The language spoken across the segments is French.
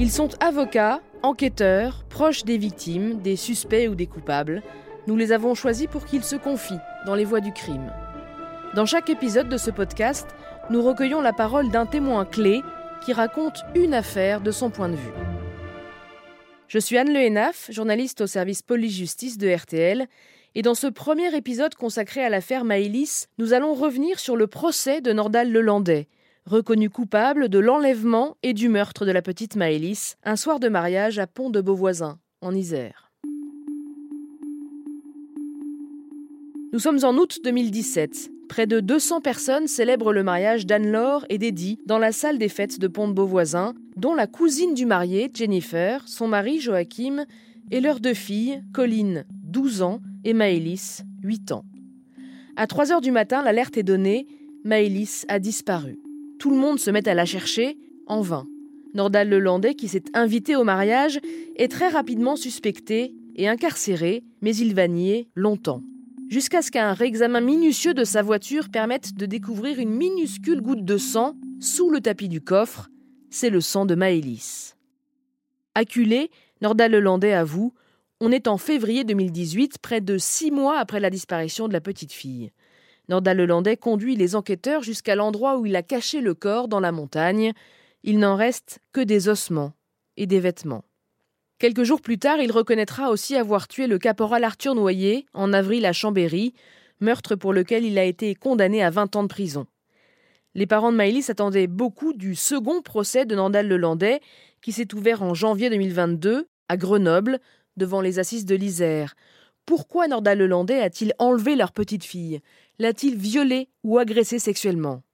Ils sont avocats, enquêteurs, proches des victimes, des suspects ou des coupables. Nous les avons choisis pour qu'ils se confient dans les voies du crime. Dans chaque épisode de ce podcast, nous recueillons la parole d'un témoin clé qui raconte une affaire de son point de vue. Je suis Anne Lehenaf, journaliste au service police-justice de RTL, et dans ce premier épisode consacré à l'affaire Maëlys, nous allons revenir sur le procès de Nordal Lelandais, reconnu coupable de l'enlèvement et du meurtre de la petite Maëlys un soir de mariage à Pont de Beauvoisin, en Isère. Nous sommes en août 2017. Près de 200 personnes célèbrent le mariage d'Anne-Laure et d'Eddie dans la salle des fêtes de Pont de Beauvoisin, dont la cousine du marié, Jennifer, son mari Joachim, et leurs deux filles, Colline, 12 ans, et Maëlys, 8 ans. À 3 heures du matin, l'alerte est donnée Maëlys a disparu. Tout le monde se met à la chercher, en vain. Nordal Lelandais, qui s'est invité au mariage, est très rapidement suspecté et incarcéré, mais il va nier longtemps jusqu'à ce qu'un réexamen minutieux de sa voiture permette de découvrir une minuscule goutte de sang sous le tapis du coffre. C'est le sang de Maëlys. Acculé, Nordal Lelandais avoue On est en février 2018, près de six mois après la disparition de la petite fille. Nordal Lelandais conduit les enquêteurs jusqu'à l'endroit où il a caché le corps dans la montagne. Il n'en reste que des ossements et des vêtements. Quelques jours plus tard, il reconnaîtra aussi avoir tué le caporal Arthur Noyer en avril à Chambéry, meurtre pour lequel il a été condamné à 20 ans de prison. Les parents de Maëlys attendaient beaucoup du second procès de Nandal Lelandais, qui s'est ouvert en janvier 2022 à Grenoble, devant les assises de l'Isère. Pourquoi Nordal Lelandais a-t-il enlevé leur petite fille? L'a-t-il violée ou agressée sexuellement?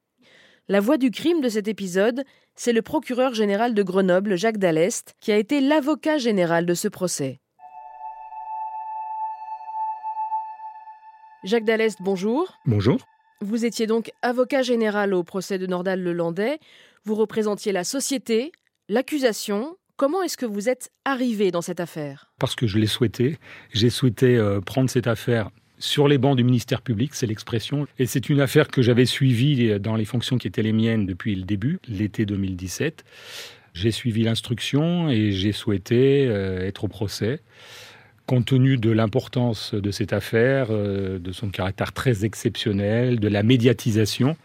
La voix du crime de cet épisode, c'est le procureur général de Grenoble, Jacques Dallest, qui a été l'avocat général de ce procès. Jacques Dallest, bonjour. Bonjour. Vous étiez donc avocat général au procès de Nordal Lelandais. Vous représentiez la société, l'accusation. Comment est-ce que vous êtes arrivé dans cette affaire? Parce que je l'ai souhaité. J'ai souhaité euh, prendre cette affaire sur les bancs du ministère public, c'est l'expression. Et c'est une affaire que j'avais suivie dans les fonctions qui étaient les miennes depuis le début, l'été 2017. J'ai suivi l'instruction et j'ai souhaité euh, être au procès. Compte tenu de l'importance de cette affaire, euh, de son caractère très exceptionnel, de la médiatisation,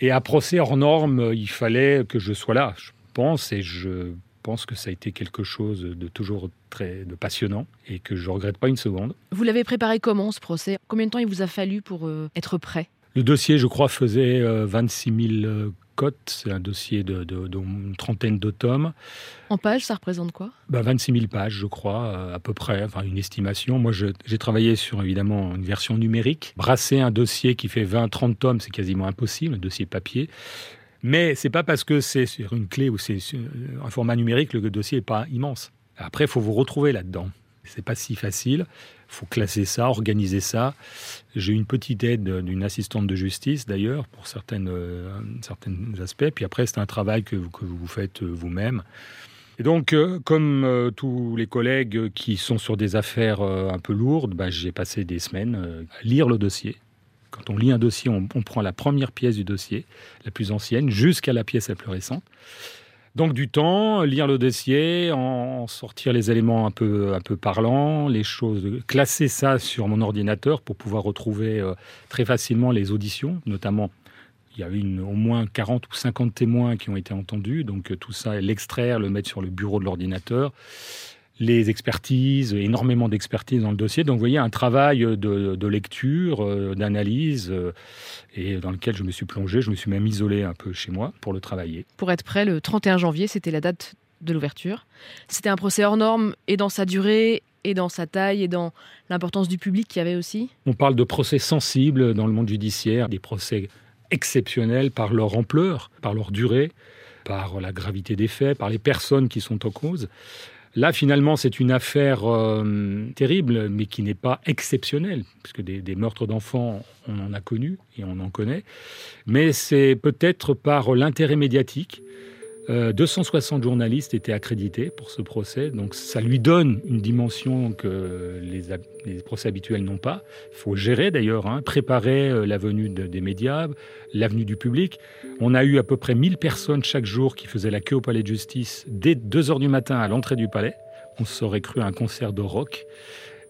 et à procès hors norme, il fallait que je sois là, je pense, et je pense que ça a été quelque chose de toujours très de passionnant et que je ne regrette pas une seconde. Vous l'avez préparé comment ce procès? Combien de temps il vous a fallu pour euh, être prêt? Le dossier, je crois, faisait 26 euh, 000 euh, cotes. C'est un dossier d'une de, trentaine de tomes. En pages, ça représente quoi? Bah, 26 000 pages, je crois, à peu près, enfin une estimation. Moi, j'ai travaillé sur évidemment une version numérique. Brasser un dossier qui fait 20-30 tomes, c'est quasiment impossible, un dossier papier. Mais c'est pas parce que c'est sur une clé ou c'est un format numérique que le dossier n'est pas immense. Après, il faut vous retrouver là-dedans. C'est pas si facile. Il faut classer ça, organiser ça. J'ai eu une petite aide d'une assistante de justice d'ailleurs pour certaines, euh, certains aspects. Puis après, c'est un travail que, que vous faites euh, vous-même. Et donc, euh, comme euh, tous les collègues qui sont sur des affaires euh, un peu lourdes, bah, j'ai passé des semaines à lire le dossier, quand on lit un dossier, on, prend la première pièce du dossier, la plus ancienne, jusqu'à la pièce la plus récente. Donc du temps, lire le dossier, en sortir les éléments un peu, un peu parlants, les choses, classer ça sur mon ordinateur pour pouvoir retrouver euh, très facilement les auditions, notamment il y a eu au moins 40 ou 50 témoins qui ont été entendus, donc euh, tout ça, l'extraire, le mettre sur le bureau de l'ordinateur les expertises, énormément d'expertise dans le dossier. Donc, vous voyez, un travail de, de lecture, euh, d'analyse, euh, et dans lequel je me suis plongé. Je me suis même isolé un peu chez moi pour le travailler. Pour être prêt, le 31 janvier, c'était la date de l'ouverture. C'était un procès hors norme, et dans sa durée, et dans sa taille, et dans l'importance du public qu'il y avait aussi On parle de procès sensibles dans le monde judiciaire, des procès exceptionnels par leur ampleur, par leur durée, par la gravité des faits, par les personnes qui sont en cause. Là, finalement, c'est une affaire euh, terrible, mais qui n'est pas exceptionnelle, puisque des, des meurtres d'enfants, on en a connu et on en connaît. Mais c'est peut-être par l'intérêt médiatique, 260 journalistes étaient accrédités pour ce procès, donc ça lui donne une dimension que les, procès habituels n'ont pas. Il faut gérer d'ailleurs, hein, préparer la venue des médias, l'avenue du public. On a eu à peu près 1000 personnes chaque jour qui faisaient la queue au palais de justice dès 2 heures du matin à l'entrée du palais. On s'aurait cru à un concert de rock.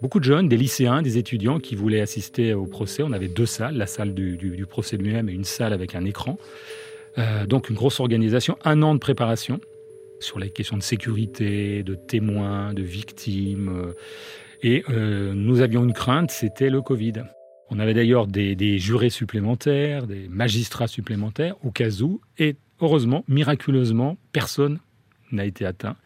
Beaucoup de jeunes, des lycéens, des étudiants qui voulaient assister au procès. On avait deux salles, la salle du, procès lui-même et une salle avec un écran. Euh, donc une grosse organisation, un an de préparation sur les questions de sécurité, de témoins, de victimes. Euh, et euh, nous avions une crainte, c'était le Covid. On avait d'ailleurs des, des, jurés supplémentaires, des magistrats supplémentaires au cas où. Et heureusement, miraculeusement, personne n'a été atteint.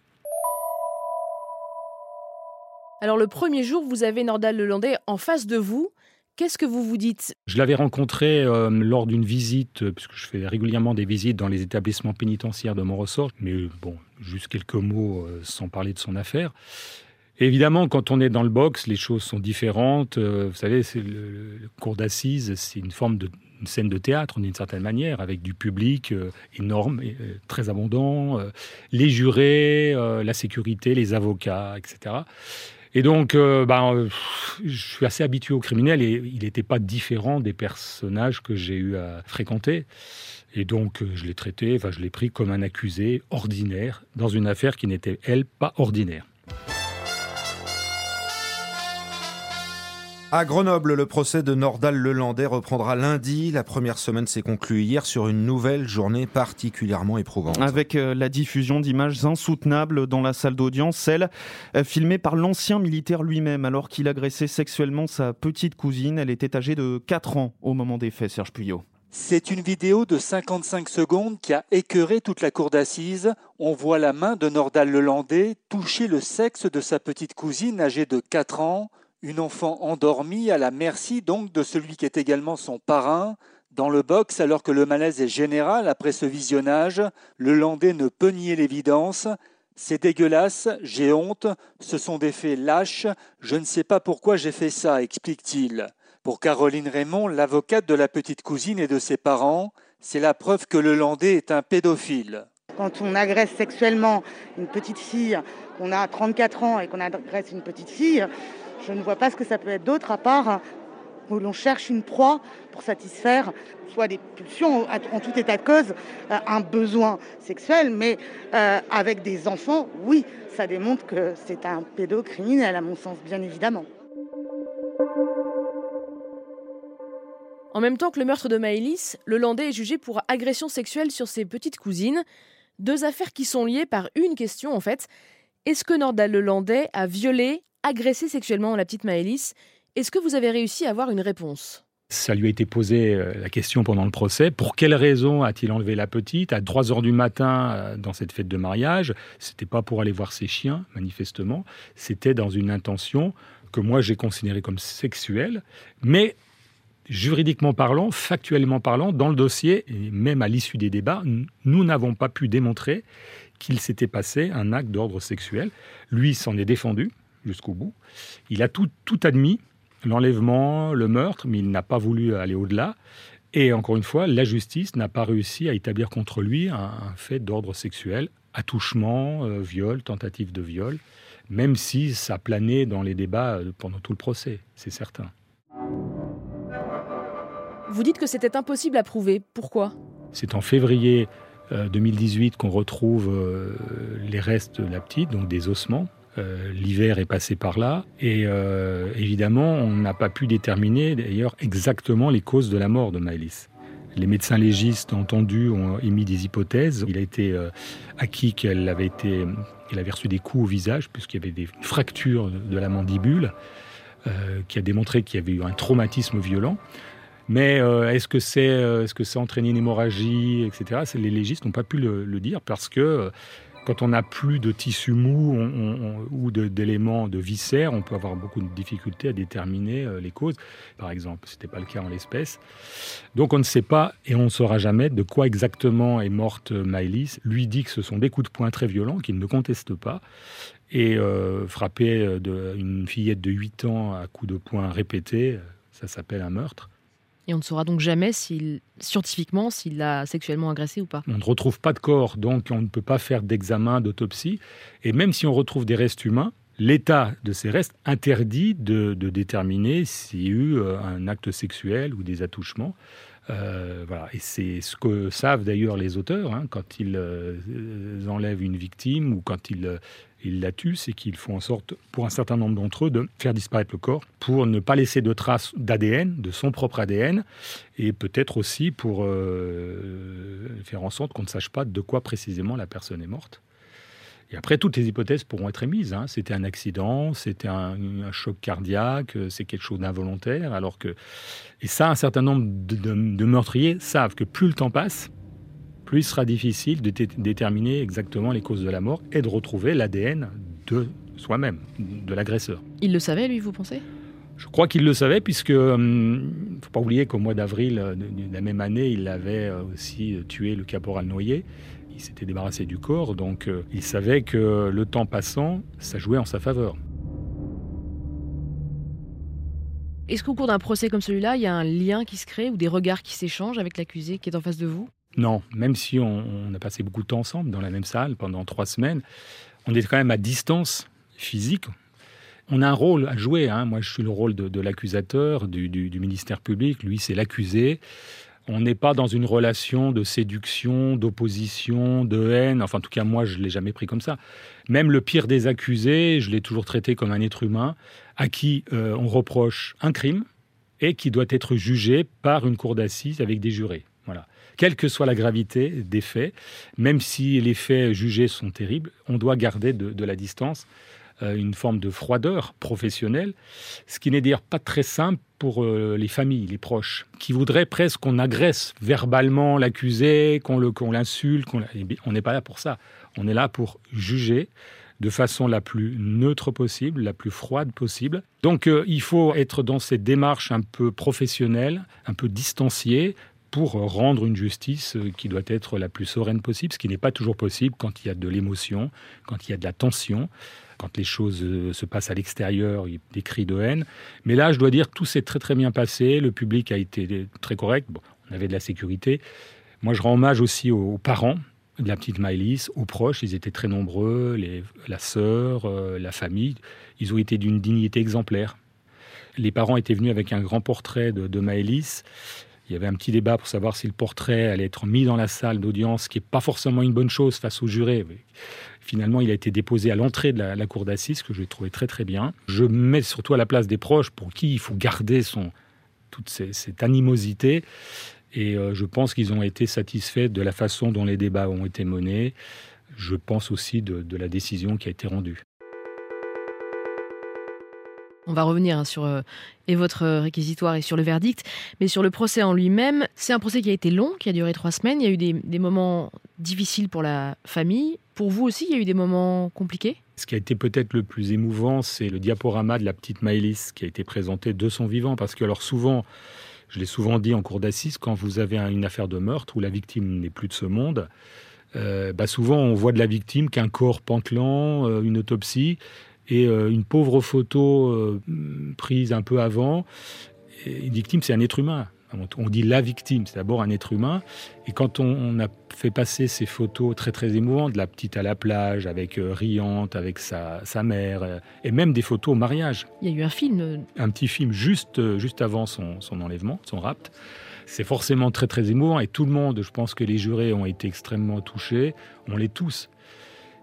Alors le premier jour, vous avez Nordal Lelandais en face de vous. Qu'est-ce que vous vous dites Je l'avais rencontré euh, lors d'une visite, euh, puisque je fais régulièrement des visites dans les établissements pénitentiaires de mon ressort, mais euh, bon, juste quelques mots sans parler de son affaire. évidemment, quand on est dans le box, les choses sont différentes. vous savez, c'est le, cours d'assises, c'est une forme de scène de théâtre d'une certaine manière, avec du public énorme, et, très abondant, les jurés, la sécurité, les avocats, etc. Et donc, euh, ben, je suis assez habitué au criminel et il n'était pas différent des personnages que j'ai eu à fréquenter. Et donc, je l'ai traité, je l'ai pris comme un accusé ordinaire dans une affaire qui n'était, elle, pas ordinaire. À Grenoble, le procès de Nordal Lelandais reprendra lundi. La première semaine s'est conclue hier sur une nouvelle journée particulièrement éprouvante. Avec euh, la diffusion d'images insoutenables dans la salle d'audience, celle euh, filmée par l'ancien militaire lui-même alors qu'il agressait sexuellement sa petite cousine. Elle était âgée de 4 ans au moment des faits, Serge Puyot. C'est une vidéo de 55 secondes qui a écœuré toute la cour d'assises. On voit la main de Nordal Lelandais toucher le sexe de sa petite cousine âgée de 4 ans. Une enfant endormie à la merci donc de celui qui est également son parrain. Dans le box, alors que le malaise est général après ce visionnage, le Landais ne peut nier l'évidence. C'est dégueulasse, j'ai honte, ce sont des faits lâches, je ne sais pas pourquoi j'ai fait ça, explique-t-il. Pour Caroline Raymond, l'avocate de la petite cousine et de ses parents, c'est la preuve que le Landais est un pédophile. Quand on agresse sexuellement une petite fille, qu'on a 34 ans et qu'on agresse une petite fille, je ne vois pas ce que ça peut être d'autre à part où l'on cherche une proie pour satisfaire soit des pulsions, en tout état de cause, euh, un besoin sexuel, mais euh, avec des enfants, oui, ça démontre que c'est un pédocriminel, à mon sens, bien évidemment. En même temps que le meurtre de Maëlys, le Landais est jugé pour agression sexuelle sur ses petites cousines. Deux affaires qui sont liées par une question, en fait. Est-ce que Nordal Le Landais a violé agressé sexuellement la petite Maëlys. Est-ce que vous avez réussi à avoir une réponse? Ça lui a été posé euh, la question pendant le procès. Pour quelle raison a-t-il enlevé la petite? À 3 heures du matin euh, dans cette fête de mariage C'était pas pour aller voir ses chiens, manifestement. C'était dans une intention que moi j'ai considérée comme sexuelle. Mais juridiquement parlant, factuellement parlant, dans le dossier, et même à l'issue des débats, nous n'avons pas pu démontrer qu'il s'était passé un acte d'ordre sexuel. Lui s'en est défendu jusqu'au bout. Il a tout, tout admis, l'enlèvement, le meurtre, mais il n'a pas voulu aller au-delà. Et encore une fois, la justice n'a pas réussi à établir contre lui un, fait d'ordre sexuel, attouchement, euh, viol, tentative de viol, même si ça planait dans les débats euh, pendant tout le procès, c'est certain. Vous dites que c'était impossible à prouver. Pourquoi? C'est en février 2018 euh, qu'on retrouve les restes de la petite, donc des ossements. Euh, l'hiver est passé par là et euh, évidemment, on n'a pas pu déterminer d'ailleurs exactement les causes de la mort de Maëlys. Les médecins légistes entendus ont émis des hypothèses. Il a été euh, acquis qu'elle avait été, elle avait reçu des coups au visage puisqu'il y avait des fractures de la mandibule, qui a démontré qu'il y avait eu un traumatisme violent. Mais est-ce que c'est est-ce que ça entraîné une hémorragie, etc. Les légistes n'ont pas pu le dire parce que quand on n'a plus de tissu mou ou d'éléments de, viscères, on peut avoir beaucoup de difficultés à déterminer euh, les causes. Par exemple, ce n'était pas le cas en l'espèce. Donc on ne sait pas et on ne saura jamais de quoi exactement est morte Maëlys. Lui dit que ce sont des coups de poing très violents qu'il ne conteste pas et euh, frapper euh, une fillette de 8 ans à coups de poing répétés, ça s'appelle un meurtre. Et on ne saura donc jamais scientifiquement s'il l'a sexuellement agressé ou pas. On ne retrouve pas de corps, donc on ne peut pas faire d'examen, d'autopsie. Et même si on retrouve des restes humains, l'état de ces restes interdit de, déterminer s'il y a eu euh, un acte sexuel ou des attouchements. Euh, voilà. Et c'est ce que savent d'ailleurs les auteurs hein, quand ils euh, enlèvent une victime ou quand ils, ils la tuent, c'est qu'ils font en sorte, pour un certain nombre d'entre eux, de faire disparaître le corps pour ne pas laisser de traces d'ADN, de son propre ADN, et peut-être aussi pour faire en sorte qu'on ne sache pas de quoi précisément la personne est morte. Et après, toutes les hypothèses pourront être émises. Hein. C'était un accident, c'était un, choc cardiaque, euh, c'est quelque chose d'involontaire. Alors que, et ça, un certain nombre de, meurtriers savent que plus le temps passe, plus il sera difficile de déterminer exactement les causes de la mort et de retrouver l'ADN de soi-même, de l'agresseur. Il le savait, lui, vous pensez? Je crois qu'il le savait, puisque ne hum, faut pas oublier qu'au mois d'avril euh, de la même année, il avait euh, aussi tué le caporal Noyer il s'était débarrassé du corps, donc euh, il savait que le temps passant, ça jouait en sa faveur. Est-ce qu'au cours d'un procès comme celui-là, il y a un lien qui se crée ou des regards qui s'échangent avec l'accusé qui est en face de vous? Non, même si on, a passé beaucoup de temps ensemble dans la même salle pendant trois semaines, on est quand même à distance physique. On a un rôle à jouer. Hein. Moi, je suis le rôle de, l'accusateur, du, ministère public. Lui, c'est l'accusé. On n'est pas dans une relation de séduction, d'opposition, de haine. Enfin, en tout cas, moi, je ne l'ai jamais pris comme ça. Même le pire des accusés, je l'ai toujours traité comme un être humain à qui euh, on reproche un crime et qui doit être jugé par une cour d'assises avec des jurés. Quelle que soit la gravité des faits, même si les faits jugés sont terribles, on doit garder de la distance euh, une forme de froideur professionnelle, ce qui n'est d'ailleurs pas très simple pour euh, les familles, les proches, qui voudraient presque qu'on agresse verbalement l'accusé, qu'on l'insulte. Eh on n'est pas là pour ça. On est là pour juger de façon la plus neutre possible, la plus froide possible. Donc euh, il faut être dans cette démarche un peu professionnelle, un peu distanciée, pour rendre une justice qui doit être la plus sereine possible, ce qui n'est pas toujours possible quand il y a de l'émotion, quand il y a de la tension quand les choses euh, se passent à l'extérieur, des cris de haine. Mais là, je dois dire, tout s'est très très bien passé. Le public a été très correct. on avait de la sécurité. Moi, je rends hommage aussi aux, parents de la petite Maëlys, aux proches. Ils étaient très nombreux, la sœur, euh, la famille. Ils ont été d'une dignité exemplaire. Les parents étaient venus avec un grand portrait de, de Maëlys. Il y avait un petit débat pour savoir si le portrait allait être mis dans la salle d'audience, ce qui n'est pas forcément une bonne chose face aux jurés. Finalement, il a été déposé à l'entrée de la, cour d'assises, que j'ai trouvé très très bien. Je mets surtout à la place des proches pour qui il faut garder son, toute cette animosité. Et euh, je pense qu'ils ont été satisfaits de la façon dont les débats ont été menés. Je pense aussi de la décision qui a été rendue. On va revenir hein, sur euh, et votre réquisitoire et sur le verdict, mais sur le procès en lui-même, c'est un procès qui a été long, qui a duré trois semaines. Il y a eu des, moments difficiles pour la famille. Pour vous aussi, il y a eu des moments compliqués? Ce qui a été peut-être le plus émouvant, c'est le diaporama de la petite Maëlys qui a été présenté de son vivant. Parce que, alors, souvent, je l'ai souvent dit en cour d'assises, quand vous avez une affaire de meurtre où la victime n'est plus de ce monde, euh, bah souvent on voit de la victime qu'un corps pantelant, euh, une autopsie, et euh, une pauvre photo euh, prise un peu avant. une victime, c'est un être humain. On dit la victime, c'est d'abord un être humain. Et quand on, a fait passer ces photos très très émouvantes, de la petite à la plage, avec euh, riante, avec sa, sa mère, et même des photos au mariage. Il y a eu un film. Un petit film juste, juste avant son, son enlèvement, son rapt. C'est forcément très très émouvant et tout le monde, je pense que les jurés ont été extrêmement touchés. On l'est tous.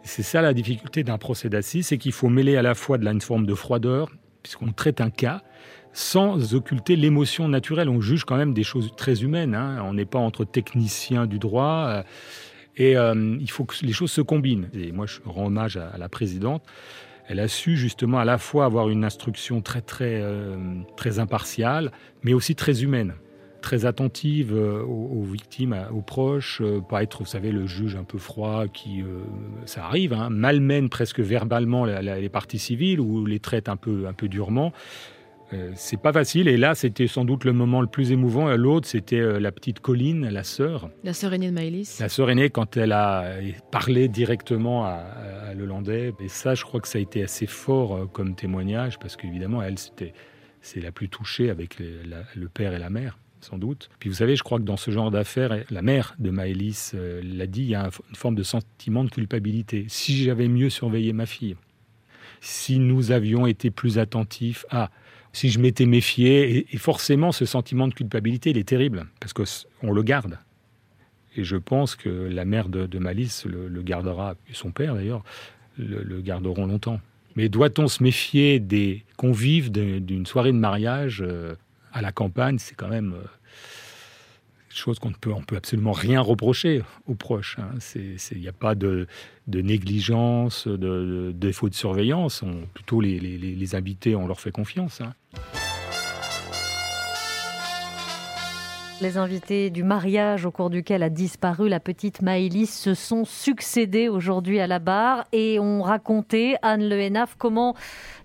C'est ça la difficulté d'un procès d'assises, c'est qu'il faut mêler à la fois de une forme de froideur, puisqu'on traite un cas, sans occulter l'émotion naturelle. On juge quand même des choses très humaines. Hein. On n'est pas entre techniciens du droit. Euh, et euh, il faut que les choses se combinent. Et moi, je rends hommage à, la présidente. Elle a su justement à la fois avoir une instruction très très euh, très impartiale, mais aussi très humaine très attentive euh, aux, victimes, aux proches, euh, pas être, vous savez, le juge un peu froid qui, euh, ça arrive, hein, malmène presque verbalement les parties civiles ou les traite un peu, un peu durement. c'est pas facile. Et là, c'était sans doute le moment le plus émouvant. L'autre, c'était la petite Colline, la sœur. La sœur aînée de Maëlys. La sœur aînée, quand elle a parlé directement à, à Lelandais. Et ça, je crois que ça a été assez fort comme témoignage, parce qu'évidemment, elle, c'était, c'est la plus touchée avec le père et la mère sans doute. Puis vous savez, je crois que dans ce genre d'affaires, la mère de Maëlys euh, l'a dit, il y a une forme de sentiment de culpabilité. Si j'avais mieux surveillé ma fille, si nous avions été plus attentifs à, si je m'étais méfié, et, forcément ce sentiment de culpabilité, il est terrible, parce qu'on le garde. Et je pense que la mère de, de Malice le, gardera, et son père d'ailleurs, le, garderont longtemps. Mais doit-on se méfier des convives d'une soirée de mariage euh, à la campagne C'est quand même euh, chose qu'on ne peut, on peut absolument rien reprocher aux proches. Hein. Il n'y a pas de, négligence, de, défaut de surveillance. On, plutôt les, les, invités, on leur fait confiance. Hein. Les invités du mariage au cours duquel a disparu la petite Maëlys se sont succédés aujourd'hui à la barre et ont raconté, Anne Le Henaf, comment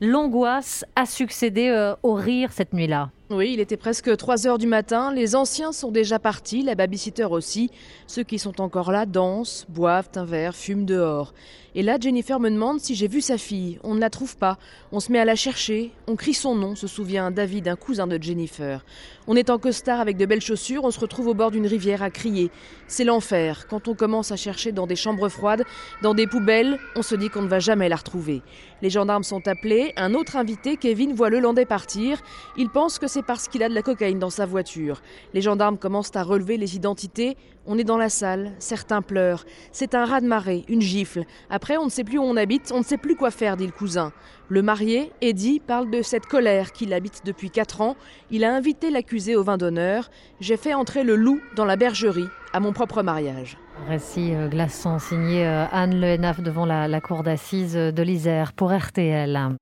l'angoisse a succédé euh, au rire cette nuit-là. Oui, il était presque 3 heures du matin. Les anciens sont déjà partis, la babysitter aussi. Ceux qui sont encore là dansent, boivent un verre, fument dehors. Et là, Jennifer me demande si j'ai vu sa fille. On ne la trouve pas. On se met à la chercher. On crie son nom, se souvient David, un cousin de Jennifer. On est en costard avec de belles chaussures. On se retrouve au bord d'une rivière à crier. C'est l'enfer. Quand on commence à chercher dans des chambres froides, dans des poubelles, on se dit qu'on ne va jamais la retrouver. Les gendarmes sont appelés. Un autre invité, Kevin, voit le Landais partir. Il pense que c'est parce qu'il a de la cocaïne dans sa voiture. Les gendarmes commencent à relever les identités. On est dans la salle, certains pleurent. C'est un raz-de-marée, une gifle. Après, on ne sait plus où on habite, on ne sait plus quoi faire, dit le cousin. Le marié, Eddie, parle de cette colère qu'il habite depuis quatre ans. Il a invité l'accusé au vin d'honneur. J'ai fait entrer le loup dans la bergerie, à mon propre mariage. Récit euh, glaçant signé euh, Anne Le devant la, la cour d'assises de l'Isère pour RTL.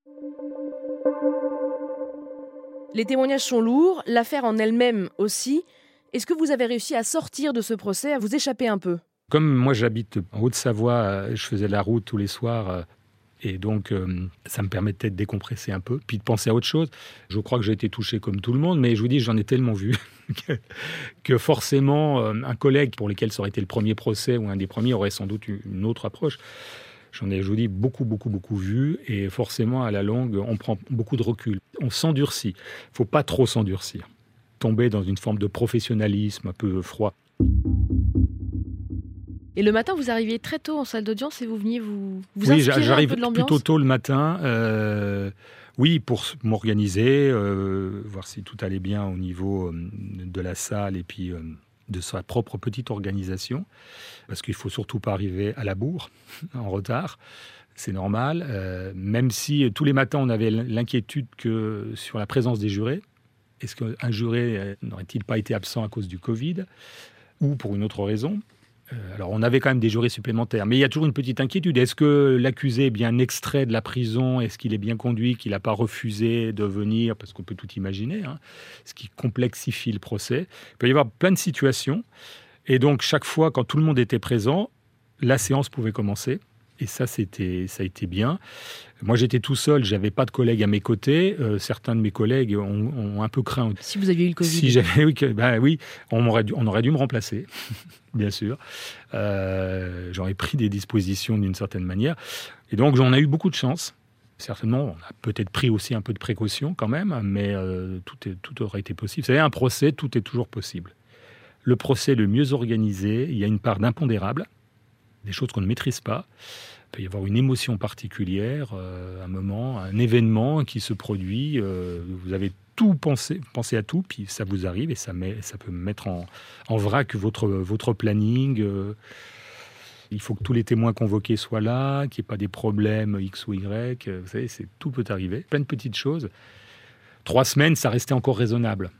Les témoignages sont lourds, l'affaire en elle-même aussi. Est-ce que vous avez réussi à sortir de ce procès, à vous échapper un peu? Comme moi j'habite en Haute-Savoie, euh, je faisais la route tous les soirs euh, et donc euh, ça me permettait de décompresser un peu, puis de penser à autre chose. Je crois que j'ai été touché comme tout le monde, mais je vous dis, j'en ai tellement vu que, forcément un collègue pour lequel ça aurait été le premier procès ou un des premiers aurait sans doute une autre approche. J'en ai, je vous dis, beaucoup, beaucoup, beaucoup vu. Et forcément, à la longue, on prend beaucoup de recul. On s'endurcit. Il ne faut pas trop s'endurcir. Tomber dans une forme de professionnalisme un peu froid. Et le matin, vous arriviez très tôt en salle d'audience et vous veniez vous, vous oui, j'arrive plutôt tôt le matin. Euh, oui, pour m'organiser, euh, voir si tout allait bien au niveau euh, de la salle et puis de sa propre petite organisation, parce qu'il faut surtout pas arriver à la bourre en retard. C'est normal, euh, même si tous les matins on avait l'inquiétude que sur la présence des jurés, est-ce qu'un juré euh, n'aurait-il pas été absent à cause du Covid ou pour une autre raison euh, alors, on avait quand même des jurés supplémentaires, mais il y a toujours une petite inquiétude. Est-ce que l'accusé est bien extrait de la prison? Est-ce qu'il est bien conduit Qu'il n'a pas refusé de venir? Parce qu'on peut tout imaginer, hein, ce qui complexifie le procès. Il peut y avoir plein de situations. Et donc, chaque fois, quand tout le monde était présent, la séance pouvait commencer. Et ça, c'était, ça a été bien. Moi, j'étais tout seul, j'avais pas de collègues à mes côtés. Euh, certains de mes collègues ont, un peu craint. Si vous aviez eu le Covid. Si j'avais, oui, bah oui, on aurait dû, on aurait dû me remplacer, bien sûr. Euh, j'aurais pris des dispositions d'une certaine manière. Et donc, j'en ai eu beaucoup de chance. Certainement, on a peut-être pris aussi un peu de précaution quand même, mais euh, tout, est, tout aurait été possible. Vous savez, un procès, tout est toujours possible. Le procès le mieux organisé, il y a une part d'impondérable des choses qu'on ne maîtrise pas. Il peut y avoir une émotion particulière, euh, un moment, un événement qui se produit. Euh, vous avez tout pensé, pensé à tout, puis ça vous arrive et ça, peut mettre en, en vrac votre, votre planning. Euh. il faut que tous les témoins convoqués soient là, qu'il n'y ait pas des problèmes X ou Y. Vous savez, tout peut arriver. Plein de petites choses. Trois semaines, ça restait encore raisonnable.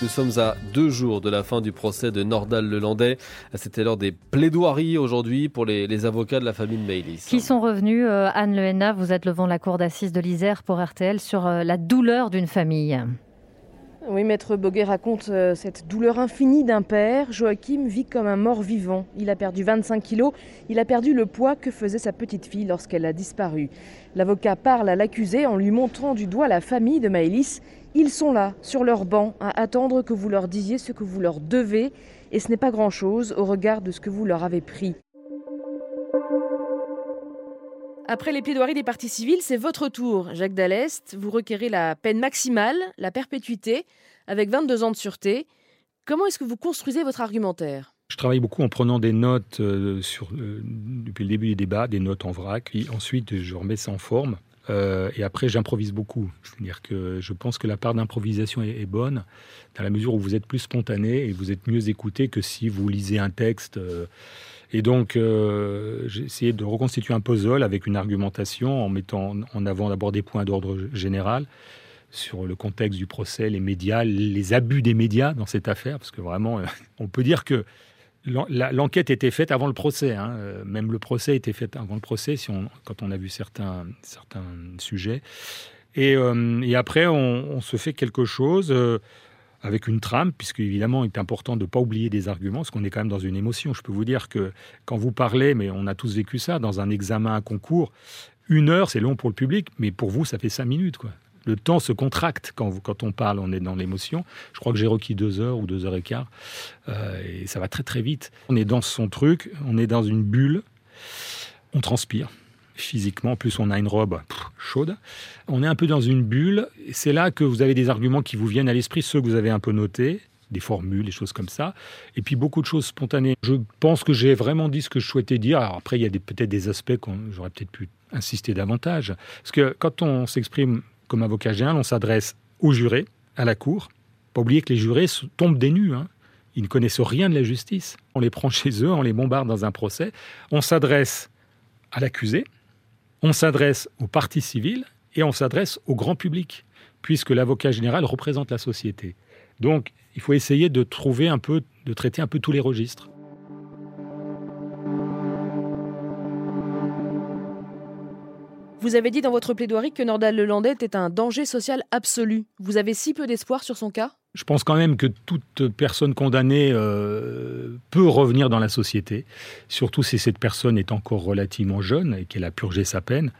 Nous sommes à deux jours de la fin du procès de Nordal Lelandais. C'était lors des plaidoiries aujourd'hui pour les, avocats de la famille Maëlys. Qui sont revenus, euh, Anne Lehena, vous êtes devant la cour d'assises de l'Isère pour RTL sur euh, la douleur d'une famille. Oui, Maître Boguet raconte euh, cette douleur infinie d'un père. Joachim vit comme un mort vivant. Il a perdu 25 kilos. Il a perdu le poids que faisait sa petite fille lorsqu'elle a disparu. L'avocat parle à l'accusé en lui montrant du doigt la famille de Maëlys ils sont là, sur leur banc, à attendre que vous leur disiez ce que vous leur devez, et ce n'est pas grand-chose au regard de ce que vous leur avez pris. Après les plaidoiries des parties civiles, c'est votre tour, Jacques Dallest. Vous requérez la peine maximale, la perpétuité, avec 22 ans de sûreté. Comment est-ce que vous construisez votre argumentaire? Je travaille beaucoup en prenant des notes euh, euh, depuis le début des débats, des notes en vrac. Puis ensuite, je remets ça en forme. Euh, et après, j'improvise beaucoup. C'est-à-dire que je pense que la part d'improvisation est, bonne, dans la mesure où vous êtes plus spontané et vous êtes mieux écouté que si vous lisez un texte. Et donc, j'ai essayé de reconstituer un puzzle avec une argumentation en mettant en avant d'abord des points d'ordre général sur le contexte du procès, les médias, les abus des médias dans cette affaire, parce que vraiment, on peut dire que L'enquête était faite avant le procès. Hein. Euh, même le procès était fait avant le procès, si on, quand on a vu certains, certains sujets. Et, euh, et après, on, se fait quelque chose euh, avec une trame, puisque évidemment, il est important de ne pas oublier des arguments, parce qu'on est quand même dans une émotion. Je peux vous dire que quand vous parlez, mais on a tous vécu ça, dans un examen, un concours, une heure, c'est long pour le public, mais pour vous, ça fait cinq minutes. Le temps se contracte quand, quand on parle, on est dans l'émotion. Je crois que j'ai requis deux heures ou deux heures et quart, euh, et ça va très très vite. On est dans son truc, on est dans une bulle, on transpire physiquement, en plus on a une robe chaude. On est un peu dans une bulle, c'est là que vous avez des arguments qui vous viennent à l'esprit, ceux que vous avez un peu notés, des formules, des choses comme ça, et puis beaucoup de choses spontanées. Je pense que j'ai vraiment dit ce que je souhaitais dire. Après, il y a peut-être des aspects qu'on j'aurais peut-être pu insister davantage. Parce que quand on s'exprime comme avocat général, on s'adresse aux jurés, à la cour. Pas oublier que les jurés tombent des nues. Hein. Ils ne connaissent rien de la justice. On les prend chez eux, on les bombarde dans un procès. On s'adresse à l'accusé, on s'adresse aux parties civiles et on s'adresse au grand public, puisque l'avocat général représente la société. Donc, il faut essayer de trouver un peu, de traiter un peu tous les registres. Vous avez dit dans votre plaidoirie que Nordal Lelandais était un danger social absolu. Vous avez si peu d'espoir sur son cas? Je pense quand même que toute personne condamnée euh, peut revenir dans la société, surtout si cette personne est encore relativement jeune et qu'elle a purgé sa peine.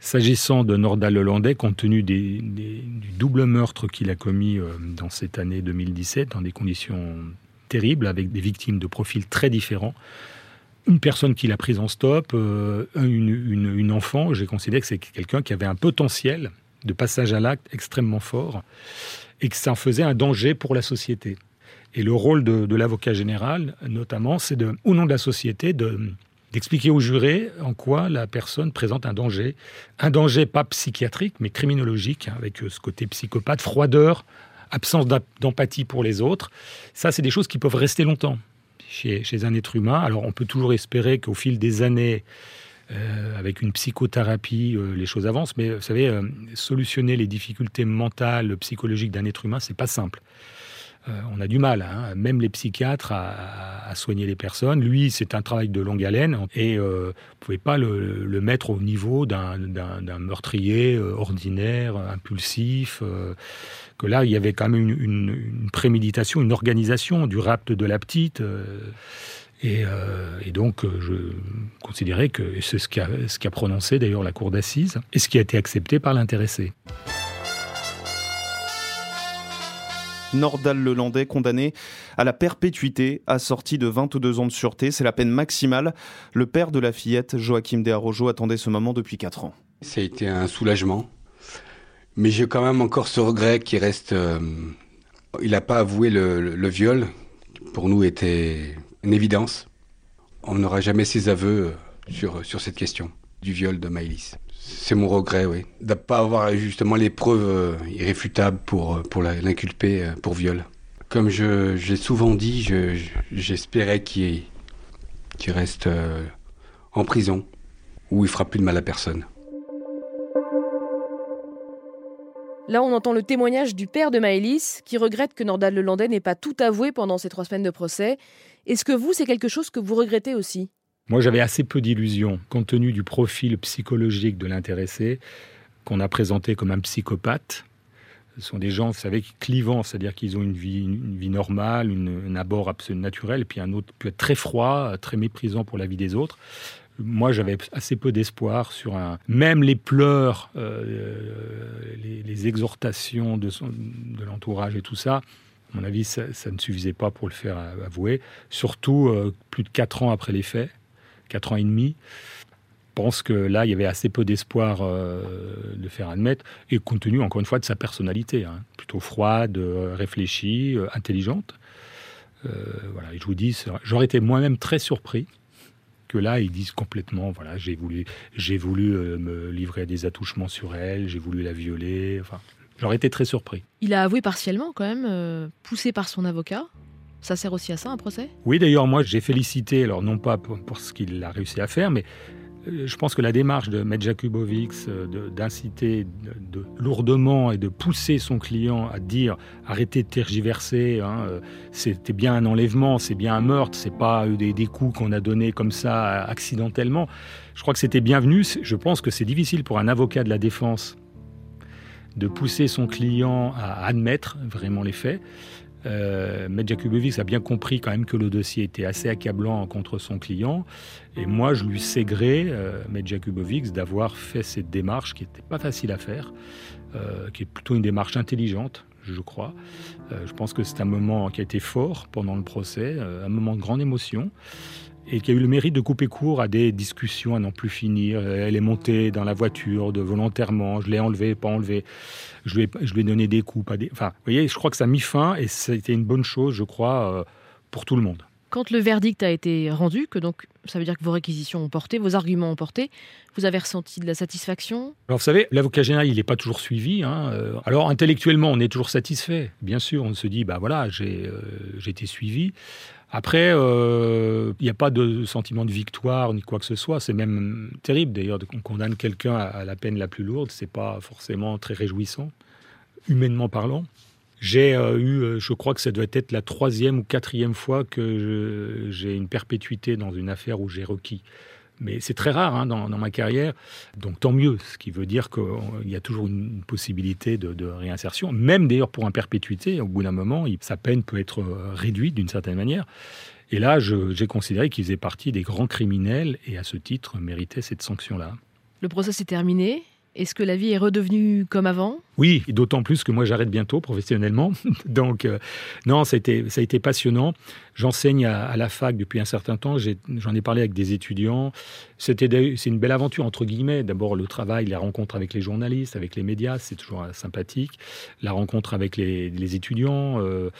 S'agissant de Nordal Lelandais, compte tenu du double meurtre qu'il a commis euh, dans cette année 2017, dans des conditions terribles, avec des victimes de profils très différents, une personne qui l'a prise en stop, euh, une, enfant, j'ai considéré que c'est quelqu'un qui avait un potentiel de passage à l'acte extrêmement fort et que ça en faisait un danger pour la société. Et le rôle de, l'avocat général, notamment, c'est de, au nom de la société, d'expliquer aux jurés en quoi la personne présente un danger, un danger pas psychiatrique, mais criminologique, hein, avec euh, ce côté psychopathe, froideur, absence d'empathie pour les autres. Ça, c'est des choses qui peuvent rester longtemps chez, un être humain. Alors on peut toujours espérer qu'au fil des années, euh, avec une psychothérapie, euh, les choses avancent. Mais vous savez, euh, solutionner les difficultés mentales, psychologiques d'un être humain, c'est pas simple. On a du mal, hein, même les psychiatres, à, soigner les personnes. Lui, c'est un travail de longue haleine et vous ne pouvez pas le, mettre au niveau d'un meurtrier ordinaire, impulsif. que là, il y avait quand même une, préméditation, une organisation du rapt de la petite. Et, donc, je considérais que c'est ce qu'a ce prononcé d'ailleurs la cour d'assises et ce qui a été accepté par l'intéressé. Nordal Lelandais, condamné à la perpétuité, assorti de 22 ans de sûreté. C'est la peine maximale. Le père de la fillette, Joachim Desarrojo, attendait ce moment depuis 4 ans. Ça a été un soulagement. Mais j'ai quand même encore ce regret qui reste. Euh, il n'a pas avoué le, viol. Pour nous, était une évidence. On n'aura jamais ses aveux euh, sur, sur cette question du viol de Maïlis. C'est mon regret, oui. De ne pas avoir justement les preuves euh, irréfutables pour, euh, pour l'inculper pour viol. Comme j'ai souvent dit, j'espérais qu'il reste en prison, où il fera plus de mal à personne. Là, on entend le témoignage du père de Maëlys, qui regrette que Nordal Lelandais n'ait pas tout avoué pendant ces trois semaines de procès. Est-ce que vous, c'est quelque chose que vous regrettez aussi? Moi, j'avais assez peu d'illusions, compte tenu du profil psychologique de l'intéressé, qu'on a présenté comme un psychopathe. Ce sont des gens, vous savez, clivants, c'est-à-dire qu'ils ont une vie, normale, une, un abord absolument naturel, et puis un autre peut être très froid, très méprisant pour la vie des autres. Moi, j'avais assez peu d'espoir sur un. Même les pleurs, euh, les, exhortations de, de l'entourage et tout ça, mon avis, ça, ne suffisait pas pour le faire avouer. Surtout euh, plus de quatre ans après les faits. 4 ans et demi. pense que là, il y avait assez peu d'espoir de faire admettre, et compte tenu, encore une fois, de sa personnalité, hein, plutôt froide, réfléchie, intelligente. voilà, je vous dis, j'aurais été moi-même très surpris que là, ils disent complètement, voilà, j'ai voulu, j'ai voulu euh, me livrer à des attouchements sur elle, j'ai voulu la violer. Enfin, j'aurais été très surpris. Il a avoué partiellement, quand même, euh, poussé par son avocat. Ça sert aussi à ça, un procès? Oui, d'ailleurs, moi, j'ai félicité, alors non pas pour ce qu'il a réussi à faire, mais euh, je pense que la démarche de M. Jakubovic euh, d'inciter de, lourdement et de pousser son client à dire arrêtez de tergiverser, hein, c'était bien un enlèvement, c'est bien un meurtre, c'est pas des, des coups qu'on a donnés comme ça accidentellement. Je crois que c'était bienvenu. Je pense que c'est difficile pour un avocat de la défense de pousser son client à admettre vraiment les faits. Euh, Jakubovic a bien compris quand même que le dossier était assez accablant contre son client. Et moi, je lui sais gré, euh, d'avoir fait cette démarche qui n'était pas facile à faire, euh, qui est plutôt une démarche intelligente, je crois. Euh, je pense que c'est un moment qui a été fort pendant le procès, un moment de grande émotion et qui a eu le mérite de couper court à des discussions à n'en plus finir. Elle est montée dans la voiture de volontairement, je l'ai enlevé, pas enlevé, je lui, ai, je lui ai donné des coups, pas des... Enfin, vous voyez, je crois que ça a mis fin et été une bonne chose, je crois, euh, pour tout le monde. Quand le verdict a été rendu, que donc ça veut dire que vos réquisitions ont porté, vos arguments ont porté, vous avez ressenti de la satisfaction? Alors vous savez, l'avocat général, il n'est pas toujours suivi. Hein. Euh, alors intellectuellement, on est toujours satisfait. Bien sûr, on se dit, bah voilà, j'ai euh, été suivi. Après, euh, il n'y a pas de sentiment de victoire ni quoi que ce soit. C'est même terrible d'ailleurs qu'on condamne quelqu'un à, la peine la plus lourde. C'est pas forcément très réjouissant, humainement parlant. J'ai euh, eu, euh, je crois que ça doit être la troisième ou quatrième fois que j'ai une perpétuité dans une affaire où j'ai requis mais c'est très rare hein, dans, ma carrière. Donc tant mieux, ce qui veut dire qu'il y a toujours une possibilité de, réinsertion. Même d'ailleurs pour un perpétuité, au bout d'un moment, sa peine peut être euh, réduite d'une certaine manière. Et là, j'ai considéré qu'il faisait partie des grands criminels et à ce titre méritait cette sanction-là. Le procès s'est terminé. Est-ce que la vie est redevenue comme avant? Oui, d'autant plus que moi j'arrête bientôt professionnellement. Donc euh, non, ça a, été, passionnant. J'enseigne à, la fac depuis un certain temps. J'en ai, parlé avec des étudiants. C'était c'est une belle aventure entre guillemets. D'abord le travail, la rencontre avec les journalistes, avec les médias, c'est toujours euh, sympathique. La rencontre avec les, étudiants. Euh,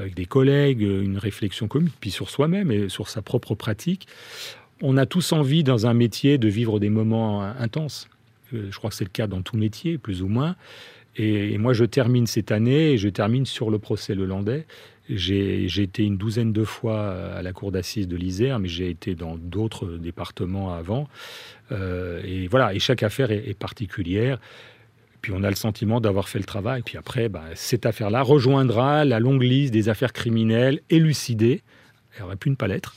avec des collègues, une réflexion commune, puis sur soi-même et sur sa propre pratique. On a tous envie dans un métier de vivre des moments intenses. Je crois que c'est le cas dans tout métier, plus ou moins. Et, moi, je termine cette année et je termine sur le procès Lelandais. J'ai été une douzaine de fois à la cour d'assises de l'Isère, mais j'ai été dans d'autres départements avant. Euh, et voilà, et chaque affaire est, particulière. Puis on a le sentiment d'avoir fait le travail. Puis après, bah, cette affaire-là rejoindra la longue liste des affaires criminelles élucidées. Elle aurait pu ne pas l'être.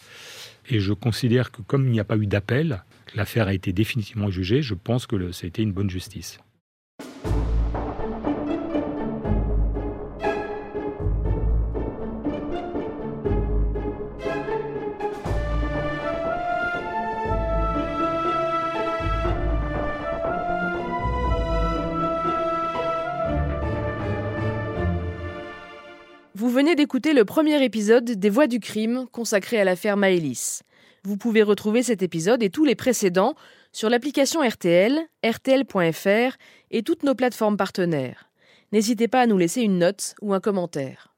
Et je considère que comme il n'y a pas eu d'appel, l'affaire a été définitivement jugée, je pense que ça a été une bonne justice. Vous venez d'écouter le premier épisode des Voix du crime consacré à l'affaire Maëlys. Vous pouvez retrouver cet épisode et tous les précédents sur l'application RTL, rtl.fr et toutes nos plateformes partenaires. N'hésitez pas à nous laisser une note ou un commentaire.